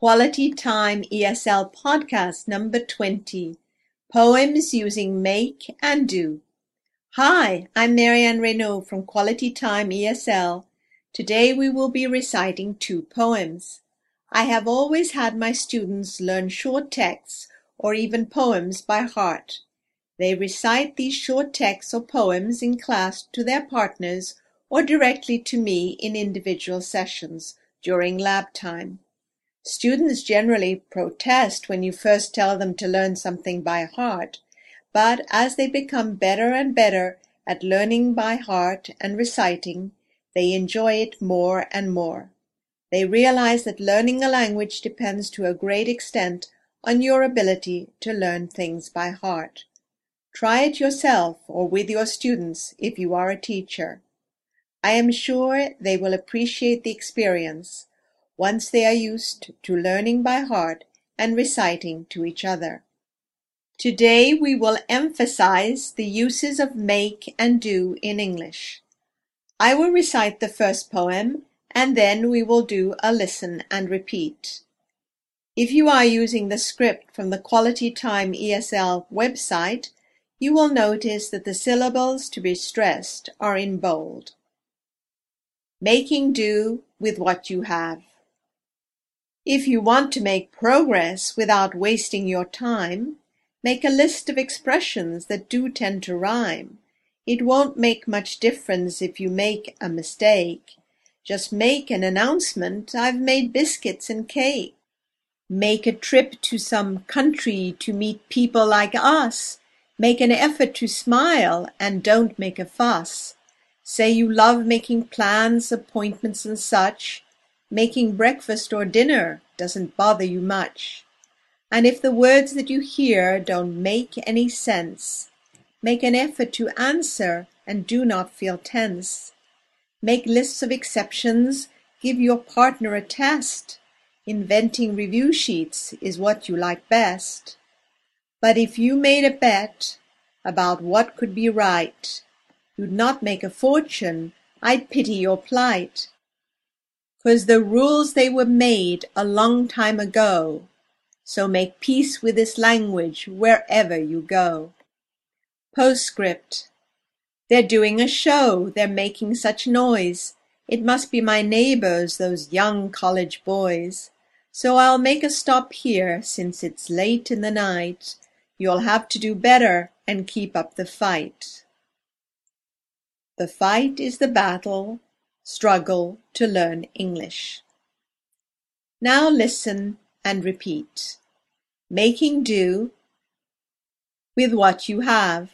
Quality Time ESL Podcast Number 20 Poems Using Make and Do. Hi, I'm Marianne Reynaud from Quality Time ESL. Today we will be reciting two poems. I have always had my students learn short texts or even poems by heart. They recite these short texts or poems in class to their partners or directly to me in individual sessions during lab time. Students generally protest when you first tell them to learn something by heart, but as they become better and better at learning by heart and reciting, they enjoy it more and more. They realize that learning a language depends to a great extent on your ability to learn things by heart. Try it yourself or with your students if you are a teacher. I am sure they will appreciate the experience once they are used to learning by heart and reciting to each other. Today we will emphasize the uses of make and do in English. I will recite the first poem and then we will do a listen and repeat. If you are using the script from the Quality Time ESL website, you will notice that the syllables to be stressed are in bold. Making do with what you have. If you want to make progress without wasting your time, make a list of expressions that do tend to rhyme. It won't make much difference if you make a mistake. Just make an announcement, I've made biscuits and cake. Make a trip to some country to meet people like us. Make an effort to smile and don't make a fuss. Say you love making plans, appointments and such. Making breakfast or dinner doesn't bother you much. And if the words that you hear don't make any sense, make an effort to answer and do not feel tense. Make lists of exceptions, give your partner a test. Inventing review sheets is what you like best. But if you made a bet about what could be right, You'd not make a fortune, I'd pity your plight. 'Cause the rules they were made a long time ago, So make peace with this language wherever you go. Postscript. They're doing a show, they're making such noise, It must be my neighbors, those young college boys. So I'll make a stop here, since it's late in the night. You'll have to do better and keep up the fight. The fight is the battle, struggle to learn English. Now listen and repeat. Making do with what you have.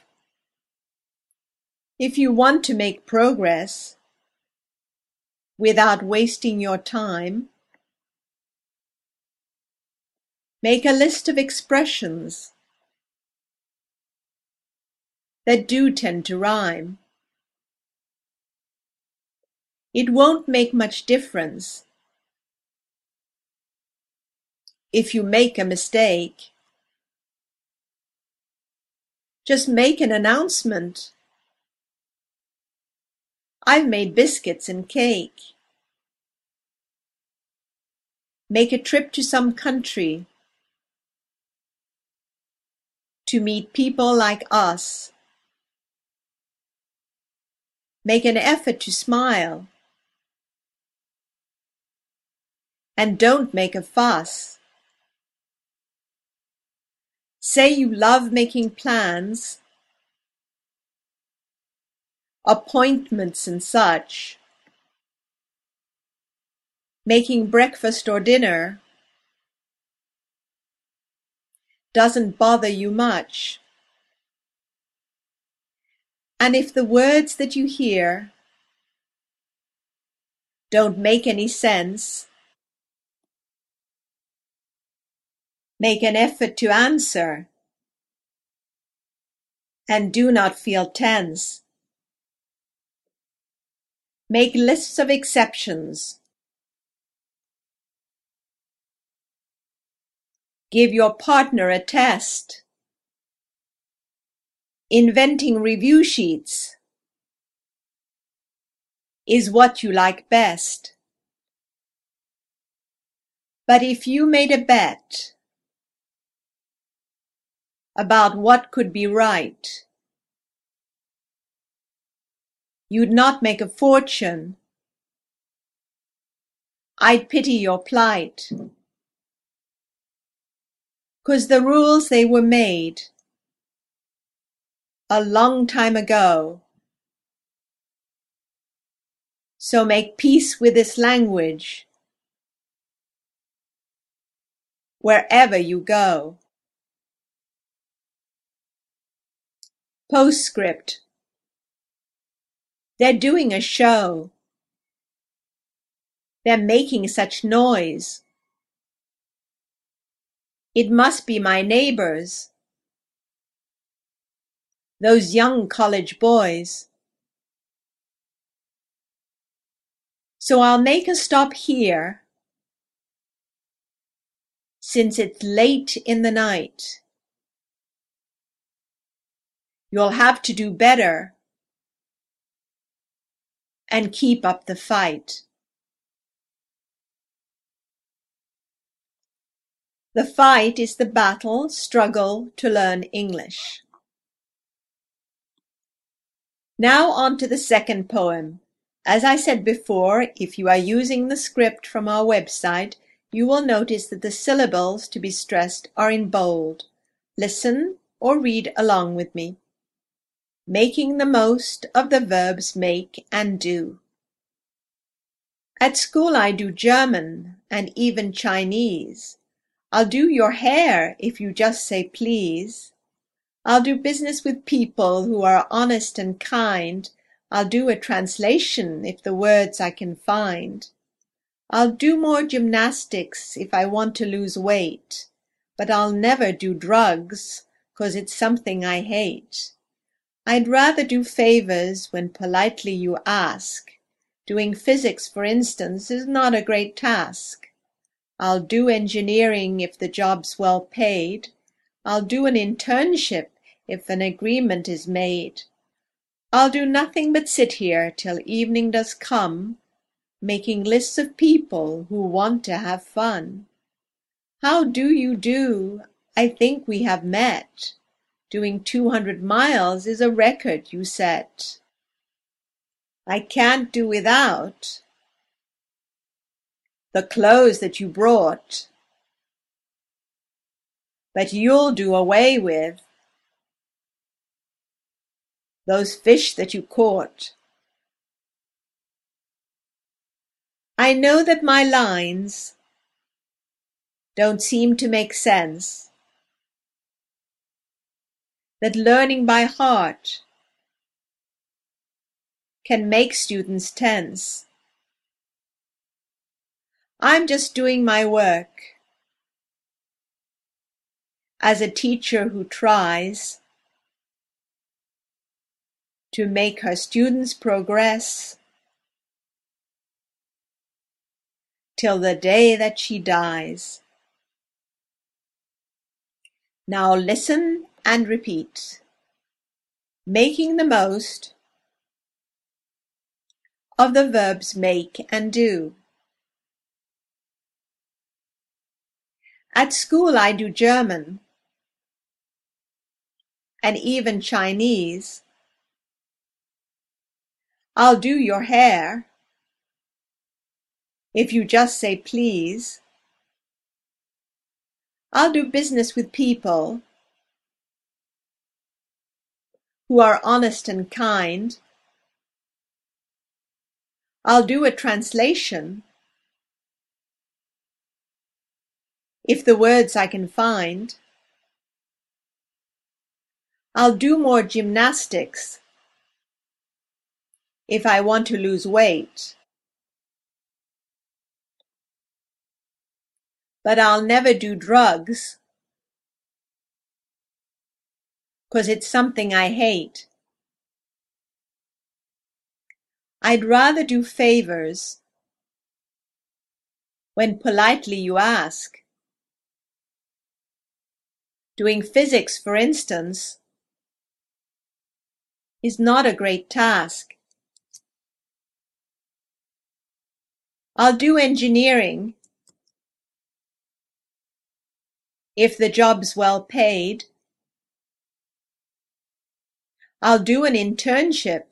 If you want to make progress without wasting your time, make a list of expressions that do tend to rhyme. It won't make much difference if you make a mistake. Just make an announcement. I've made biscuits and cake. Make a trip to some country to meet people like us. Make an effort to smile. And don't make a fuss. Say you love making plans, appointments and such, making breakfast or dinner doesn't bother you much. And if the words that you hear don't make any sense, Make an effort to answer, and do not feel tense. Make lists of exceptions. Give your partner a test. Inventing review sheets is what you like best. But if you made a bet about what could be right, you'd not make a fortune. I'd pity your plight. 'Cause the rules they were made a long time ago. So make peace with this language wherever you go. Postscript They're doing a show. They're making such noise. It must be my neighbors. Those young college boys. So I'll make a stop here, since it's late in the night. You'll have to do better and keep up the fight. The fight is the battle, struggle to learn English. Now on to the second poem. As I said before, if you are using the script from our website, you will notice that the syllables to be stressed are in bold. Listen or read along with me. Making the most of the verbs make and do. At school I do German and even Chinese. I'll do your hair if you just say please. I'll do business with people who are honest and kind. I'll do a translation if the words I can find. I'll do more gymnastics if I want to lose weight. But I'll never do drugs, 'cause it's something I hate. I'd rather do favors when politely you ask. Doing physics, for instance, is not a great task. I'll do engineering if the job's well paid. I'll do an internship if an agreement is made. I'll do nothing but sit here till evening does come, making lists of people who want to have fun. How do you do? I think we have met. Doing two hundred miles is a record you set. I can't do without the clothes that you brought. But you'll do away with those fish that you caught. I know that my lines don't seem to make sense, that learning by heart can make students tense. I'm just doing my work. As a teacher who tries to make her students progress till the day that she dies. Now listen and repeat. Making the most of the verbs make and do. At school I do German and even Chinese. I'll do your hair if you just say please. I'll do business with people who are honest and kind. I'll do a translation if the words I can find. I'll do more gymnastics if I want to lose weight. But I'll never do drugs because it's something I hate. I'd rather do favors when politely you ask. Doing physics, for instance, is not a great task. I'll do engineering if the job's well paid. I'll do an internship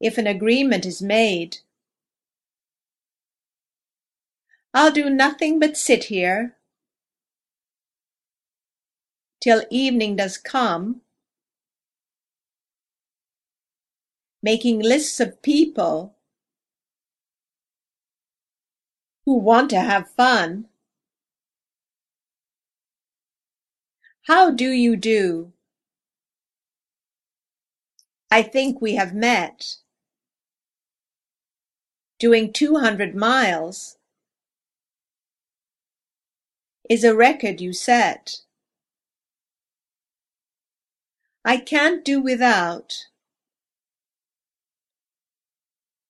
if an agreement is made. I'll do nothing but sit here till evening does come, making lists of people who want to have fun. How do you do? I think we have met. Doing two hundred miles is a record you set. I can't do without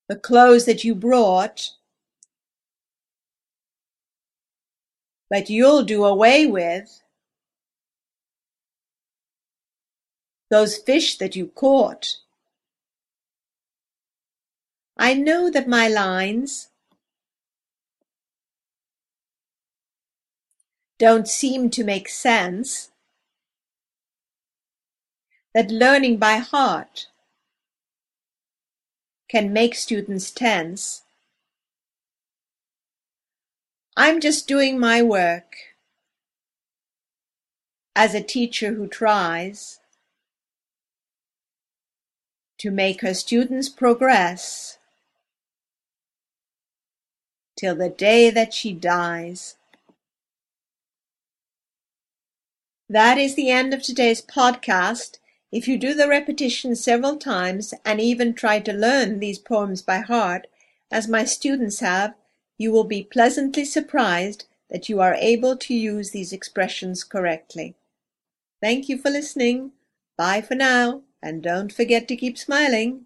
the clothes that you brought, but you'll do away with those fish that you caught. I know that my lines don't seem to make sense, that learning by heart can make students tense. I'm just doing my work as a teacher who tries to make her students progress till the day that she dies. That is the end of today's podcast. If you do the repetition several times and even try to learn these poems by heart, as my students have, you will be pleasantly surprised that you are able to use these expressions correctly. Thank you for listening. Bye for now, and don't forget to keep smiling.